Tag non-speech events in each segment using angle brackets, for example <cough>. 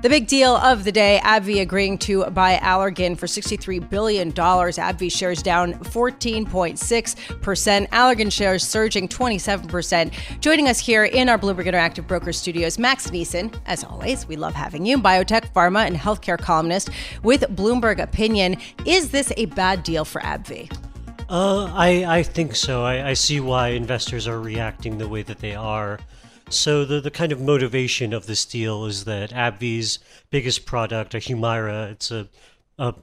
The big deal of the day AbbVie agreeing to buy Allergan for $63 billion. AbbVie shares down 14.6%. Allergan shares surging 27%. Joining us here in our Bloomberg Interactive Broker studios, Max Nisen. As always, we love having you, biotech, pharma, and healthcare columnist with Bloomberg Opinion. Is this a bad deal for AbbVie? Uh, I, I think so. I, I see why investors are reacting the way that they are. So the the kind of motivation of this deal is that AbbVie's biggest product, a Humira, it's a, a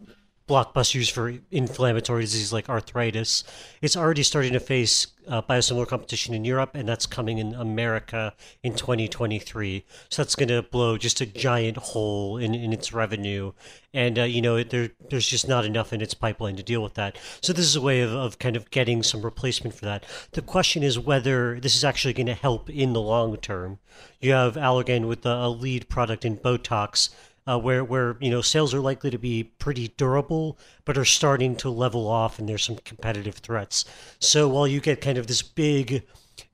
blockbuster used for inflammatory disease like arthritis. It's already starting to face uh, biosimilar competition in Europe, and that's coming in America in 2023. So that's going to blow just a giant hole in, in its revenue. And, uh, you know, there, there's just not enough in its pipeline to deal with that. So this is a way of, of kind of getting some replacement for that. The question is whether this is actually going to help in the long term. You have Allergan with a lead product in Botox uh, where where you know sales are likely to be pretty durable, but are starting to level off, and there's some competitive threats. So while you get kind of this big,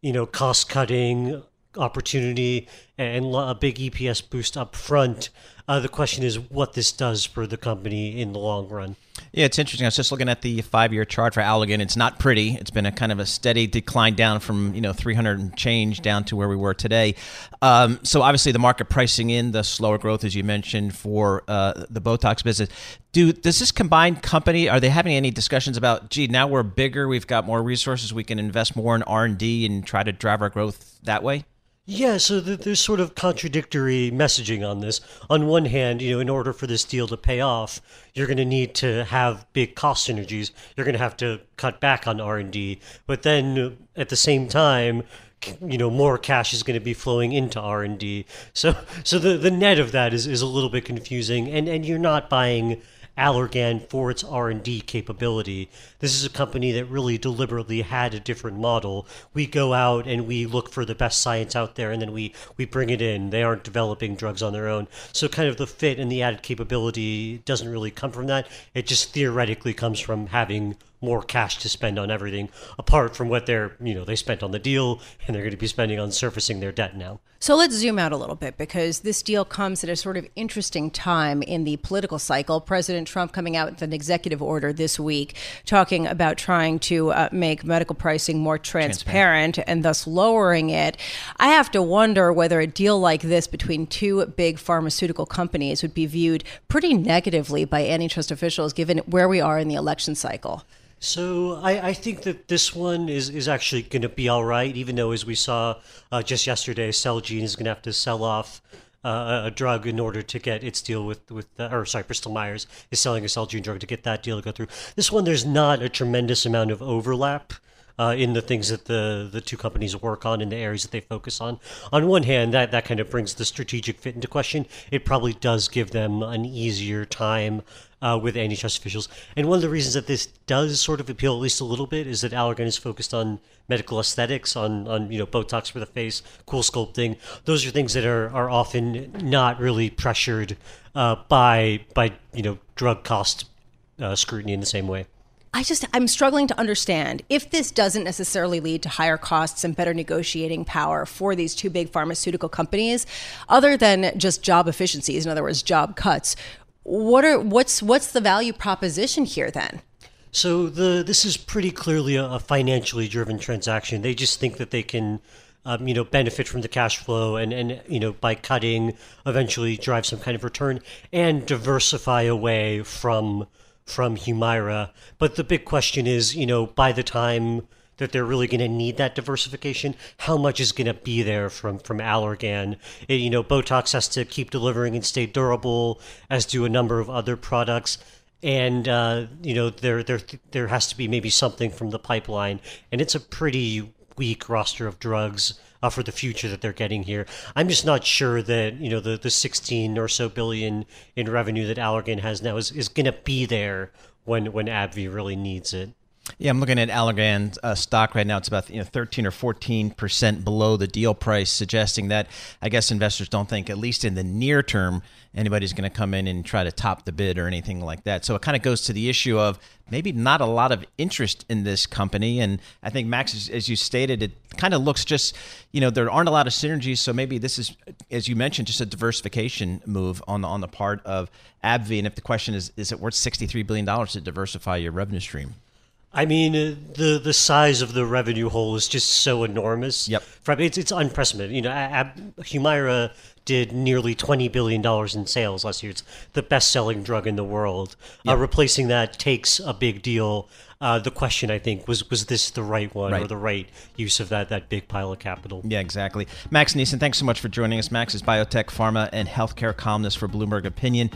you know, cost cutting opportunity and a big EPS boost up front, uh, the question is what this does for the company in the long run. Yeah, it's interesting. I was just looking at the five-year chart for Allergan. It's not pretty. It's been a kind of a steady decline down from you know 300 and change down to where we were today. Um, so obviously the market pricing in the slower growth, as you mentioned, for uh, the Botox business. Do does this combined company? Are they having any discussions about? Gee, now we're bigger. We've got more resources. We can invest more in R and D and try to drive our growth that way. Yeah, so there's sort of contradictory messaging on this. On one hand, you know, in order for this deal to pay off, you're going to need to have big cost synergies. You're going to have to cut back on R&D. But then at the same time, you know more cash is going to be flowing into R&D. So so the the net of that is is a little bit confusing and and you're not buying Allergan for its R&D capability. This is a company that really deliberately had a different model. We go out and we look for the best science out there and then we we bring it in. They aren't developing drugs on their own. So kind of the fit and the added capability doesn't really come from that. It just theoretically comes from having more cash to spend on everything apart from what they're you know they spent on the deal and they're going to be spending on servicing their debt now so let's zoom out a little bit because this deal comes at a sort of interesting time in the political cycle. President trump coming out with an executive order this week talking about trying to uh, make medical pricing more transparent, transparent. and thus lowering it. I have to wonder whether a deal like this between two big pharmaceutical companies would be viewed pretty negatively by antitrust officials given where we are in the election cycle so I, I think that this one is, is actually going to be all right, even though, as we saw uh, just yesterday, Celgene is going to have to sell off uh, a drug in order to get its deal with with uh, or sorry, Bristol Myers is selling a Celgene drug to get that deal to go through. This one, there's not a tremendous amount of overlap. Uh, in the things that the, the two companies work on in the areas that they focus on. On one hand, that, that kind of brings the strategic fit into question. It probably does give them an easier time uh, with antitrust officials. And one of the reasons that this does sort of appeal at least a little bit is that Allergan is focused on medical aesthetics, on on you know Botox for the face, cool sculpting. Those are things that are are often not really pressured uh, by by you know drug cost uh, scrutiny in the same way. I just I'm struggling to understand if this doesn't necessarily lead to higher costs and better negotiating power for these two big pharmaceutical companies, other than just job efficiencies, in other words, job cuts. What are what's what's the value proposition here then? So the this is pretty clearly a, financially driven transaction. They just think that they can um, you know, benefit from the cash flow and, and, you know, by cutting, eventually drive some kind of return and diversify away from from Humira. But the big question is, you know, by the time that they're really going to need that diversification, how much is going to be there from from Allergan? It, you know, Botox has to keep delivering and stay durable, as do a number of other products. And uh, you know, there there there has to be maybe something from the pipeline, and it's a pretty weak roster of drugs uh, for the future that they're getting here. I'm just not sure that you know the the 16 or so billion in revenue that Allergan has now is, is going to be there when when AbbVie really needs it. Yeah, I'm looking at Allergan uh, stock right now. It's about you know 13 or 14 percent below the deal price, suggesting that I guess investors don't think, at least in the near term, anybody's going to come in and try to top the bid or anything like that. So it kind of goes to the issue of maybe not a lot of interest in this company. And I think Max, as you stated, it kind of looks just you know there aren't a lot of synergies. So maybe this is, as you mentioned, just a diversification move on the on the part of AbbVie. And if the question is, is it worth 63 billion dollars to diversify your revenue stream? I mean, uh, the the size of the revenue hole is just so enormous. Yep. It's, it's unprecedented. You know, Ab- Humira did nearly twenty billion dollars in sales last year. It's the best selling drug in the world. Uh, yep. Uh, replacing that takes a big deal. Uh, the question, I think, was was this the right one right. or the right use of that that big pile of capital? Yeah, exactly. Max Nisen, thanks so much for joining us. Max is biotech, pharma, and healthcare columnist for Bloomberg Opinion.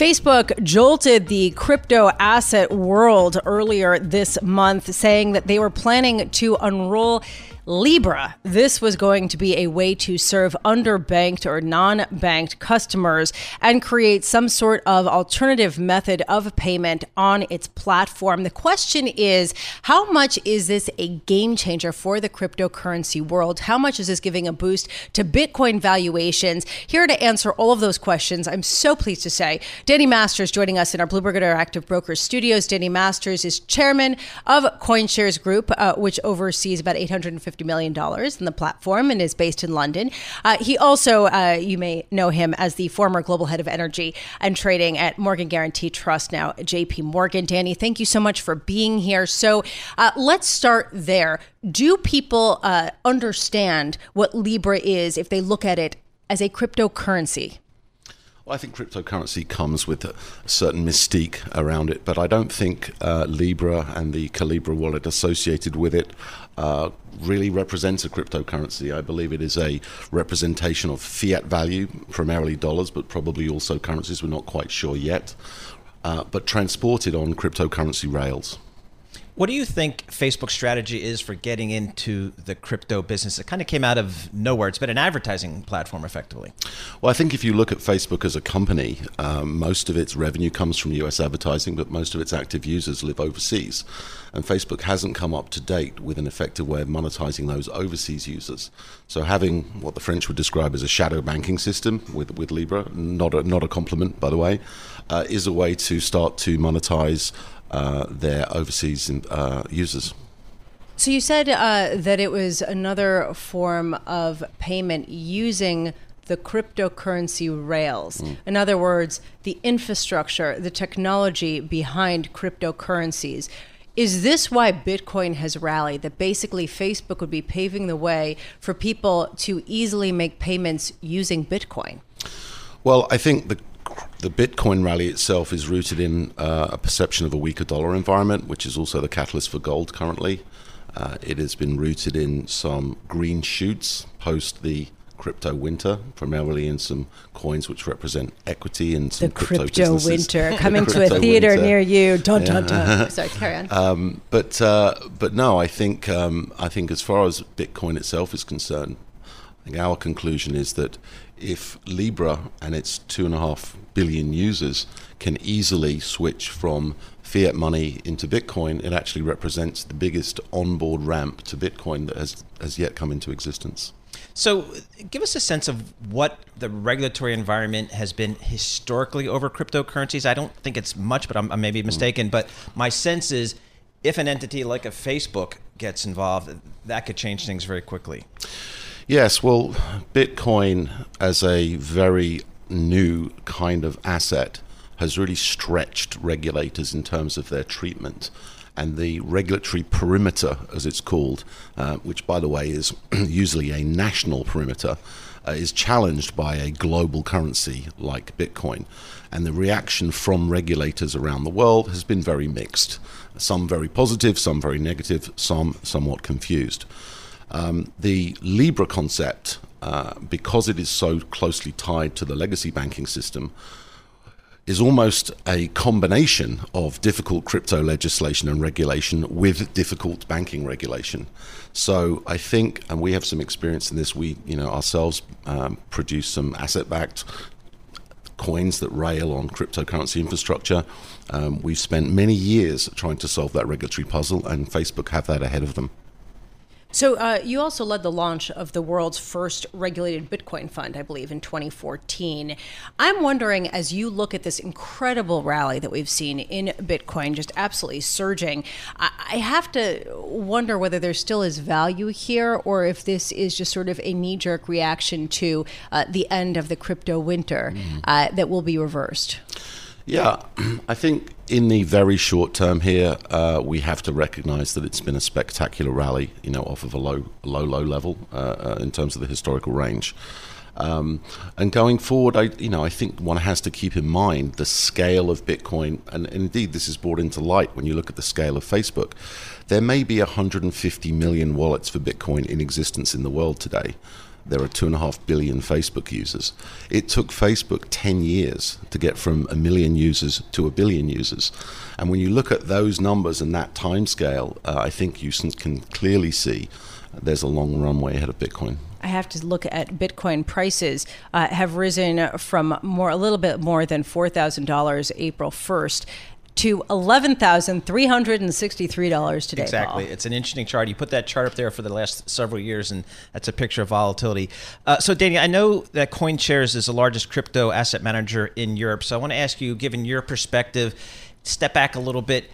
Facebook jolted the crypto asset world earlier this month, saying that they were planning to unroll Libra. This was going to be a way to serve underbanked or non banked customers and create some sort of alternative method of payment on its platform. The question is how much is this a game changer for the cryptocurrency world? How much is this giving a boost to Bitcoin valuations? Here to answer all of those questions, I'm so pleased to say Danny Masters joining us in our Bloomberg Interactive Brokers studios. Danny Masters is chairman of CoinShares Group, uh, which oversees about 850 $50 million in the platform and is based in London. Uh, he also, uh, you may know him as the former global head of energy and trading at Morgan Guaranty Trust, now JP Morgan. Danny, thank you so much for being here. So uh, let's start there. Do people uh, understand what Libra is if they look at it as a cryptocurrency? Well, I think cryptocurrency comes with a certain mystique around it, but I don't think uh, Libra and the Calibra wallet associated with it uh, really represents a cryptocurrency. I believe it is a representation of fiat value, primarily dollars, but probably also currencies. We're not quite sure yet, uh, but transported on cryptocurrency rails. What do you think Facebook's strategy is for getting into the crypto business? It kind of came out of nowhere. It's been an advertising platform, effectively. Well, I think if you look at Facebook as a company, um, most of its revenue comes from US advertising, but most of its active users live overseas. And Facebook hasn't come up to date with an effective way of monetizing those overseas users. So having what the French would describe as a shadow banking system with, with Libra, not a, not a compliment, by the way, uh, is a way to start to monetize their overseas uh, users. So you said uh, that it was another form of payment using the cryptocurrency rails. Mm. In other words, the infrastructure, the technology behind cryptocurrencies. Is this why Bitcoin has rallied? That basically Facebook would be paving the way for people to easily make payments using Bitcoin? Well, I think the the Bitcoin rally itself is rooted in uh, a perception of a weaker dollar environment, which is also the catalyst for gold currently. Uh, it has been rooted in some green shoots post the crypto winter, primarily in some coins which represent equity and some the crypto, crypto winter <laughs> coming to a theater winter. near you. Dun, dun, dun. <laughs> Sorry, carry on. Um, but uh, but no, I think um, I think as far as Bitcoin itself is concerned, I think our conclusion is that if Libra and its two and a half billion users can easily switch from fiat money into Bitcoin, it actually represents the biggest onboard ramp to Bitcoin that has, has yet come into existence. So, give us a sense of what the regulatory environment has been historically over cryptocurrencies. I don't think it's much, but I'm, I may be mistaken. But my sense is if an entity like a Facebook gets involved, that could change things very quickly. Yes, well, Bitcoin as a very new kind of asset has really stretched regulators in terms of their treatment. And the regulatory perimeter, as it's called, uh, which by the way is <clears throat> usually a national perimeter, uh, is challenged by a global currency like Bitcoin. And the reaction from regulators around the world has been very mixed. Some very positive, some very negative, some somewhat confused. Um, the Libra concept, uh, because it is so closely tied to the legacy banking system, is almost a combination of difficult crypto legislation and regulation with difficult banking regulation. So I think, and we have some experience in this. We, you know, ourselves um, produce some asset-backed coins that rail on cryptocurrency infrastructure. Um, we've spent many years trying to solve that regulatory puzzle, and Facebook have that ahead of them. So uh, you also led the launch of the world's first regulated Bitcoin fund, I believe, in 2014. I'm wondering, as you look at this incredible rally that we've seen in Bitcoin, just absolutely surging, I have to wonder whether there still is value here, or if this is just sort of a knee-jerk reaction to uh, the end of the crypto winter mm. uh, that will be reversed. Yeah, <clears throat> I think in the very short term here, uh, we have to recognise that it's been a spectacular rally, you know, off of a low, low, low level uh, uh, in terms of the historical range. Um, and going forward, I, you know, I think one has to keep in mind the scale of Bitcoin, and, and indeed this is brought into light when you look at the scale of Facebook. There may be 150 million wallets for Bitcoin in existence in the world today there are two and a half billion Facebook users. It took Facebook 10 years to get from a million users to a billion users. And when you look at those numbers and that time scale, uh, I think you can clearly see there's a long runway ahead of Bitcoin. I have to look at Bitcoin prices uh, have risen from more a little bit more than four thousand dollars April first to $11,363 today. Exactly. Paul. It's an interesting chart. You put that chart up there for the last several years, and that's a picture of volatility. Uh, so, Danny, I know that CoinShares is the largest crypto asset manager in Europe. So, I want to ask you, given your perspective, step back a little bit,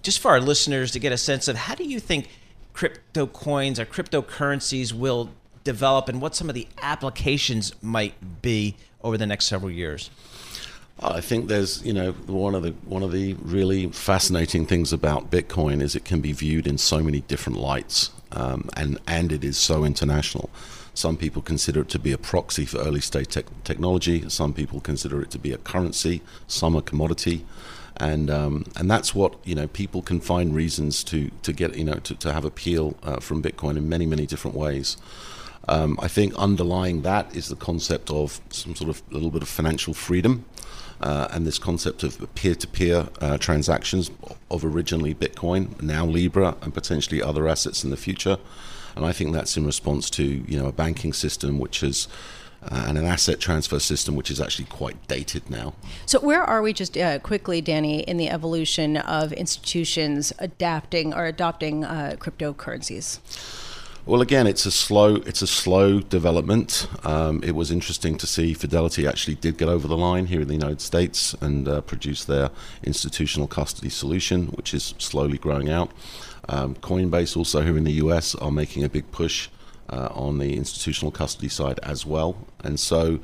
just for our listeners to get a sense of how do you think crypto coins or cryptocurrencies will develop and what some of the applications might be over the next several years? I think there's, you know, one of the one of the really fascinating things about Bitcoin is it can be viewed in so many different lights, um, and and it is so international. Some people consider it to be a proxy for early stage te- technology. Some people consider it to be a currency. Some a commodity, and um, and that's what you know. People can find reasons to to get you know to, to have appeal uh, from Bitcoin in many many different ways. Um, I think underlying that is the concept of some sort of a little bit of financial freedom uh, and this concept of peer-to-peer uh, transactions of originally Bitcoin, now Libra, and potentially other assets in the future. And I think that's in response to you know a banking system which is. Uh, and an asset transfer system which is actually quite dated now. So, where are we, just uh, quickly, Danny, in the evolution of institutions adapting or adopting uh, cryptocurrencies? Well, again, it's a slow it's a slow development. Um, it was interesting to see Fidelity actually did get over the line here in the United States and uh, produce their institutional custody solution, which is slowly growing out. Um, Coinbase also here in the US are making a big push uh, on the institutional custody side as well. And so,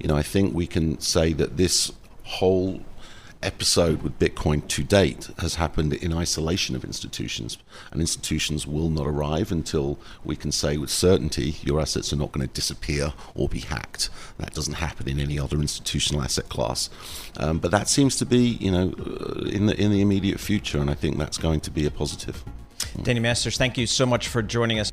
you know, I think we can say that this whole episode with Bitcoin to date has happened in isolation of institutions, and institutions will not arrive until we can say with certainty your assets are not going to disappear or be hacked. That doesn't happen in any other institutional asset class, um, but that seems to be, you know, uh, in the in the immediate future, and I think that's going to be a positive. Danny Masters, thank you so much for joining us.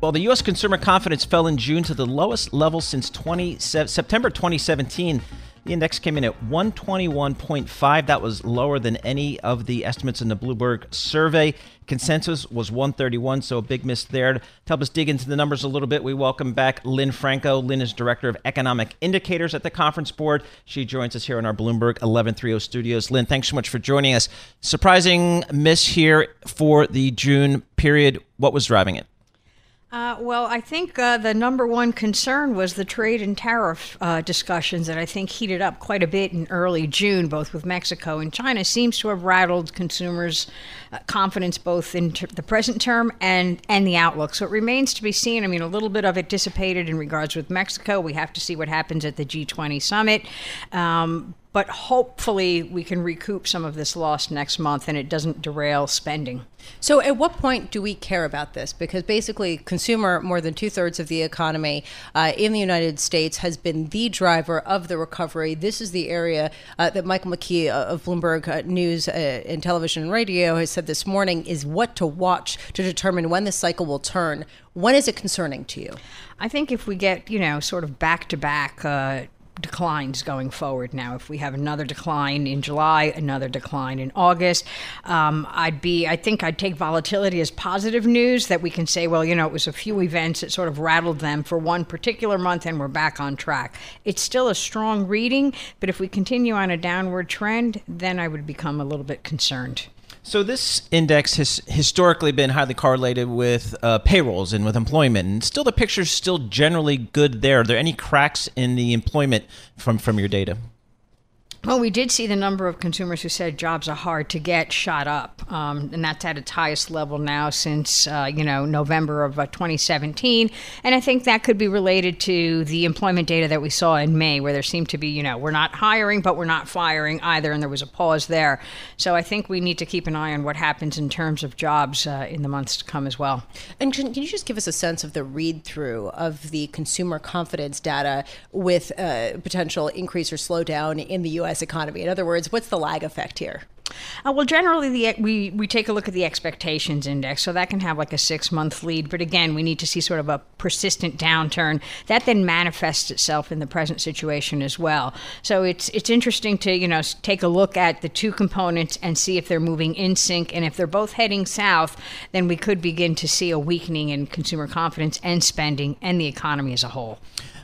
Well, the U.S. consumer confidence fell in June to the lowest level since 20, September 2017. The index came in at 121.5. That was lower than any of the estimates in the Bloomberg survey. Consensus was 131, so a big miss there. To help us dig into the numbers a little bit, we welcome back Lynn Franco. Lynn is Director of Economic Indicators at the Conference Board. She joins us here in our Bloomberg 1130 studios. Lynn, thanks so much for joining us. Surprising miss here for the June period. What was driving it? Uh, well, I think uh, the number one concern was the trade and tariff uh, discussions that I think heated up quite a bit in early June, both with Mexico and China, seems to have rattled consumers' uh, confidence both in ter- the present term and and the outlook. So it remains to be seen. I mean, a little bit of it dissipated in regards with Mexico. We have to see what happens at the G20 summit. Um, but hopefully we can recoup some of this loss next month and it doesn't derail spending. So, at what point do we care about this? Because basically, consumer, more than two thirds of the economy uh, in the United States, has been the driver of the recovery. This is the area uh, that Michael McKee of Bloomberg uh, News uh, and Television and Radio has said this morning is what to watch to determine when the cycle will turn. When is it concerning to you? I think if we get, you know, sort of back to back declines going forward now. If we have another decline in July, another decline in August, um, I'd be, I think I'd take volatility as positive news that we can say, well, you know, it was a few events that sort of rattled them for one particular month and we're back on track. It's still a strong reading, but if we continue on a downward trend, then I would become a little bit concerned. So this index has historically been highly correlated with uh, payrolls and with employment, and still the picture's still generally good there. Are there any cracks in the employment from from your data? Well, we did see the number of consumers who said jobs are hard to get shot up, um, and that's at its highest level now since uh, you know November of uh, 2017. And I think that could be related to the employment data that we saw in May, where there seemed to be you know we're not hiring but we're not firing either, and there was a pause there. So I think we need to keep an eye on what happens in terms of jobs uh, in the months to come as well. And can, you just give us a sense of the read through of the consumer confidence data with uh, potential increase or slowdown in the U.S. U.S. economy? In other words, what's the lag effect here? Uh, well, generally, the, we we take a look at the expectations index, so that can have like a six month lead. But again, we need to see sort of a persistent downturn that then manifests itself in the present situation as well. So it's it's interesting to you know take a look at the two components and see if they're moving in sync, and if they're both heading south, then we could begin to see a weakening in consumer confidence and spending and the economy as a whole.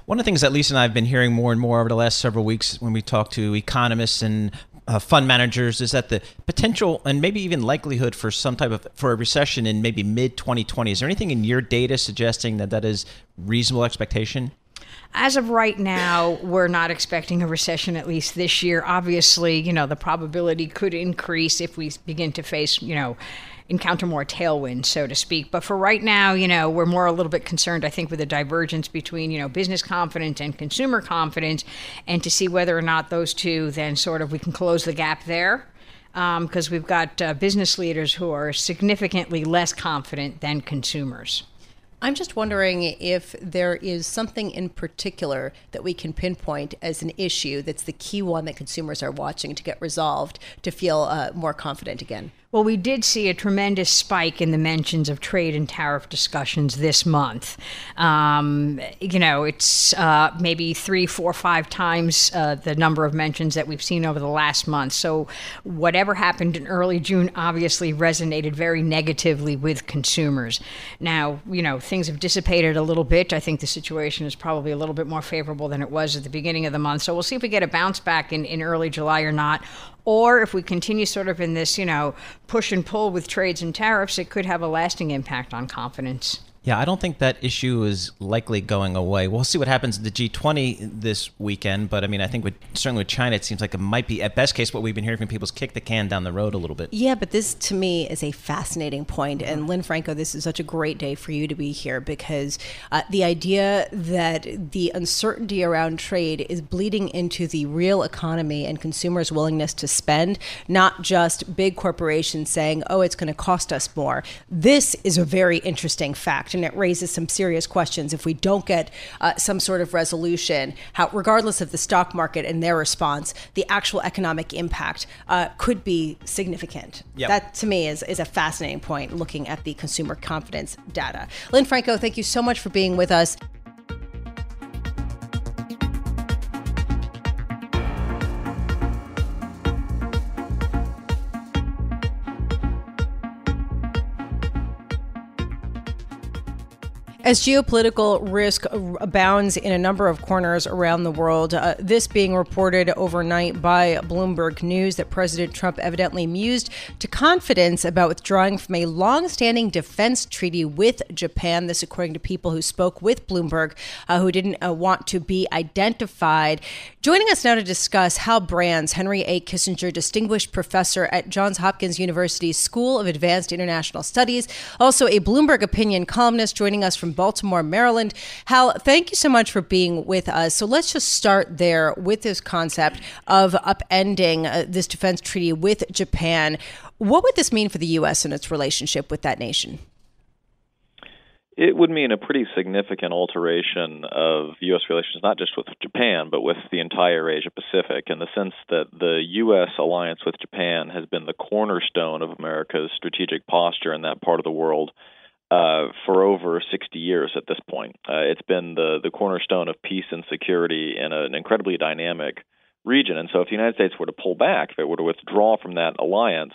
One of the things that Lisa and I have been hearing more and more over the last several weeks when we talk to economists and uh, fund managers is that the potential and maybe even likelihood for some type of for a recession in maybe mid 2020 is there anything in your data suggesting that that is reasonable expectation as of right now, we're not expecting a recession at least this year. Obviously, you know, the probability could increase if we begin to face, you know, encounter more tailwinds, so to speak. But for right now, you know, we're more a little bit concerned, I think, with the divergence between, you know, business confidence and consumer confidence, and to see whether or not those two then sort of we can close the gap there. Because um, we've got uh, business leaders who are significantly less confident than consumers. I'm just wondering if there is something in particular that we can pinpoint as an issue that's the key one that consumers are watching to get resolved to feel uh, more confident again. Well, we did see a tremendous spike in the mentions of trade and tariff discussions this month. Um, you know, it's uh, maybe three, four, five times uh, the number of mentions that we've seen over the last month. So, whatever happened in early June obviously resonated very negatively with consumers. Now, you know, things have dissipated a little bit. I think the situation is probably a little bit more favorable than it was at the beginning of the month. So, we'll see if we get a bounce back in, in early July or not or if we continue sort of in this, you know, push and pull with trades and tariffs, it could have a lasting impact on confidence. Yeah, I don't think that issue is likely going away. We'll see what happens at the G20 this weekend, but I mean, I think with certainly with China, it seems like it might be at best case what we've been hearing from people is kick the can down the road a little bit. Yeah, but this to me is a fascinating point. point, and Lynn Franco, this is such a great day for you to be here because uh, the idea that the uncertainty around trade is bleeding into the real economy and consumers' willingness to spend, not just big corporations saying, "Oh, it's going to cost us more." This is a very interesting fact and it raises some serious questions if we don't get uh, some sort of resolution. How, regardless of the stock market and their response, the actual economic impact uh, could be significant. Yep. That to me is is a fascinating point. Looking at the consumer confidence data, Lynn Franco, thank you so much for being with us. As geopolitical risk abounds in a number of corners around the world, uh, this being reported overnight by Bloomberg News that President Trump evidently mused to confidence about withdrawing from a long-standing defense treaty with Japan. This, according to people who spoke with Bloomberg, uh, who didn't uh, want to be identified. Joining us now to discuss Hal Brands, Henry A. Kissinger Distinguished Professor at Johns Hopkins University School of Advanced International Studies, also a Bloomberg opinion columnist, joining us from Baltimore, Maryland. Hal, thank you so much for being with us. So let's just start there with this concept of upending uh, this defense treaty with Japan. What would this mean for the U.S. and its relationship with that nation? It would mean a pretty significant alteration of U.S. relations, not just with Japan, but with the entire Asia Pacific, in the sense that the U.S. alliance with Japan has been the cornerstone of America's strategic posture in that part of the world uh, for over 60 years at this point. Uh, it's been the, the cornerstone of peace and security in a, an incredibly dynamic region. And so, if the United States were to pull back, if it were to withdraw from that alliance,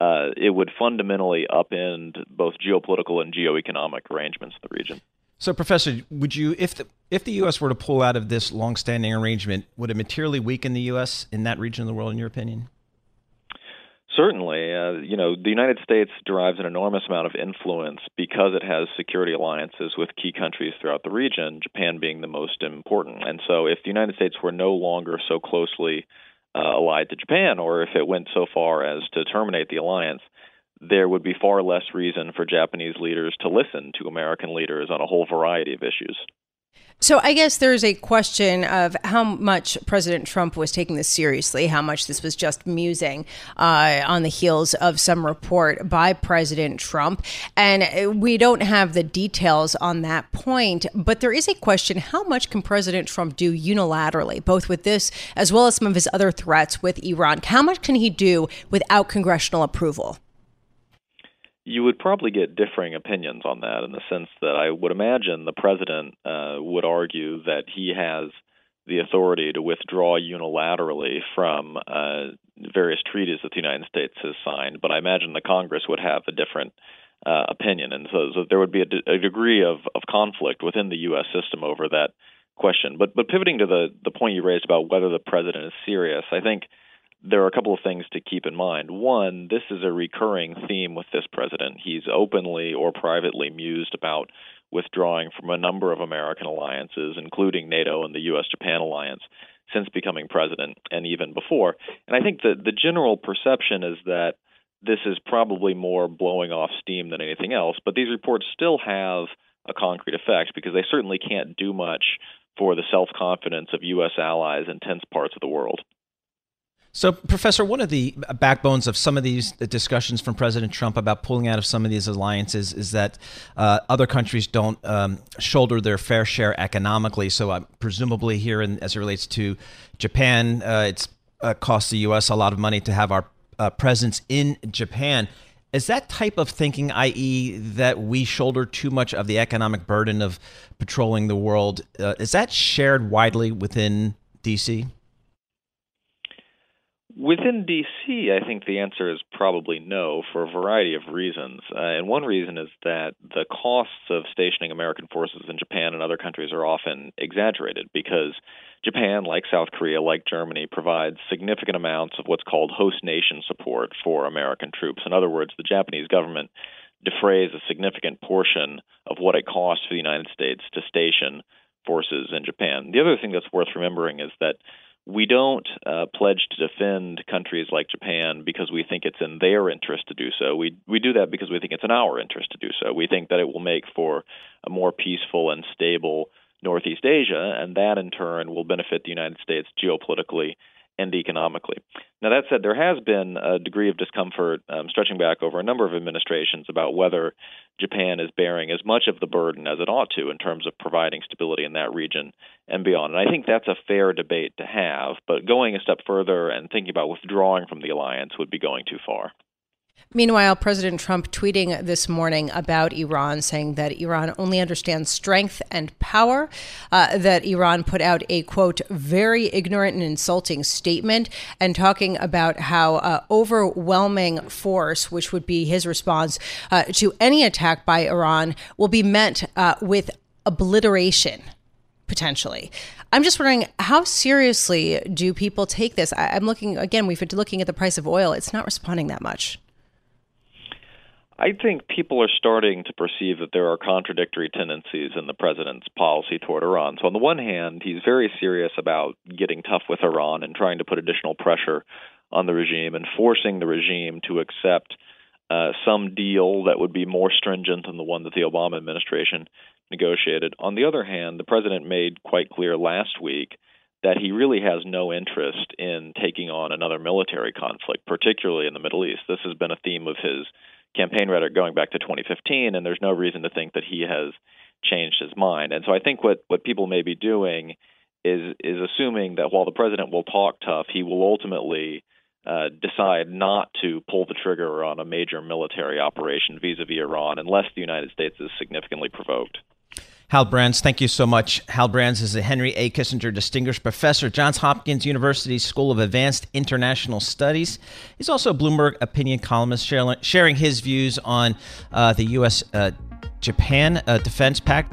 uh, it would fundamentally upend both geopolitical and geoeconomic arrangements in the region. So, Professor, would you, if the if the U.S. were to pull out of this longstanding arrangement, would it materially weaken the U.S. in that region of the world, in your opinion? Certainly, uh, you know, the United States derives an enormous amount of influence because it has security alliances with key countries throughout the region, Japan being the most important. And so, if the United States were no longer so closely uh, allied to Japan, or if it went so far as to terminate the alliance, there would be far less reason for Japanese leaders to listen to American leaders on a whole variety of issues. So I guess there's a question of how much President Trump was taking this seriously, how much this was just musing uh, on the heels of some report by President Trump. And we don't have the details on that point, but there is a question how much can President Trump do unilaterally, both with this as well as some of his other threats with Iran? How much can he do without congressional approval? You would probably get differing opinions on that in the sense that I would imagine the president uh, would argue that he has the authority to withdraw unilaterally from uh, various treaties that the United States has signed, but I imagine the Congress would have a different uh, opinion, and so, so, there would be a, de- a degree of, of conflict within the U.S. system over that question. But but pivoting to the the point you raised about whether the president is serious, I think there are a couple of things to keep in mind. One, this is a recurring theme with this president. He's openly or privately mused about withdrawing from a number of American alliances, including NATO and the U.S. Japan alliance, since becoming president and even before. And I think that the general perception is that this is probably more blowing off steam than anything else, but these reports still have a concrete effect because they certainly can't do much for the self confidence of U.S. allies in tense parts of the world. So, Professor, one of the backbones of some of these discussions from President Trump about pulling out of some of these alliances is that uh, other countries don't um, shoulder their fair share economically. So, uh, presumably, here, in, as it relates to Japan, uh, it's uh, costs the U.S. a lot of money to have our uh, presence in Japan. Is that type of thinking, i.e., that we shoulder too much of the economic burden of patrolling the world, uh, is that shared widely within D.C.? Within DC, I think the answer is probably no for a variety of reasons. Uh, and one reason is that the costs of stationing American forces in Japan and other countries are often exaggerated because Japan, like South Korea, like Germany, provides significant amounts of what's called host nation support for American troops. In other words, the Japanese government defrays a significant portion of of what it costs for the United States to station forces in Japan. The other thing that's worth remembering is that we don't uh, pledge to defend countries like Japan because we think it's in their interest to do so. We we do that because we think it's in our interest to do so. We think that it will make for a more peaceful and stable Northeast Asia, and that in turn will benefit the United States geopolitically and economically. Now, that said, there has been a degree of discomfort um, stretching back over a number of administrations about whether Japan is bearing as much of the burden as it ought to in terms of providing stability in that region and beyond. And I think that's a fair debate to have, but going a step further and thinking about withdrawing from the alliance would be going too far. Meanwhile, President Trump tweeting this morning about Iran, saying that Iran only understands strength and power, uh, that Iran put out a quote, very ignorant and insulting statement, and talking about how uh, overwhelming force, which would be his response uh, to any attack by Iran, will be met uh, with obliteration potentially. I'm just wondering how seriously do people take this? I, am looking again. We've been looking at the price of oil; it's not responding that much. I think people are starting to perceive that there are contradictory tendencies in the president's policy toward Iran. So, on the one hand, he's very serious about getting tough with Iran and trying to put additional pressure on the regime and forcing the regime to accept uh, some deal that would be more stringent than the one that the Obama administration negotiated. On the other hand, the president made quite clear last week that he really has no interest in taking on another military conflict, particularly in the Middle East. This has been a theme of his campaign rhetoric going back to 2015, and there's no reason to think that he has changed his mind. And so I think what what people may be doing is is assuming that while the president will talk tough, he will ultimately uh, decide not to pull the trigger on a major military operation vis-a-vis Iran unless the United States is significantly provoked. Hal Brands, thank you so much. Hal Brands is a Henry A. Kissinger Distinguished Professor, Johns Hopkins University School of Advanced International Studies. He's also a Bloomberg opinion columnist, sharing his views on uh, the U.S. Uh, Japan uh, Defense Pact.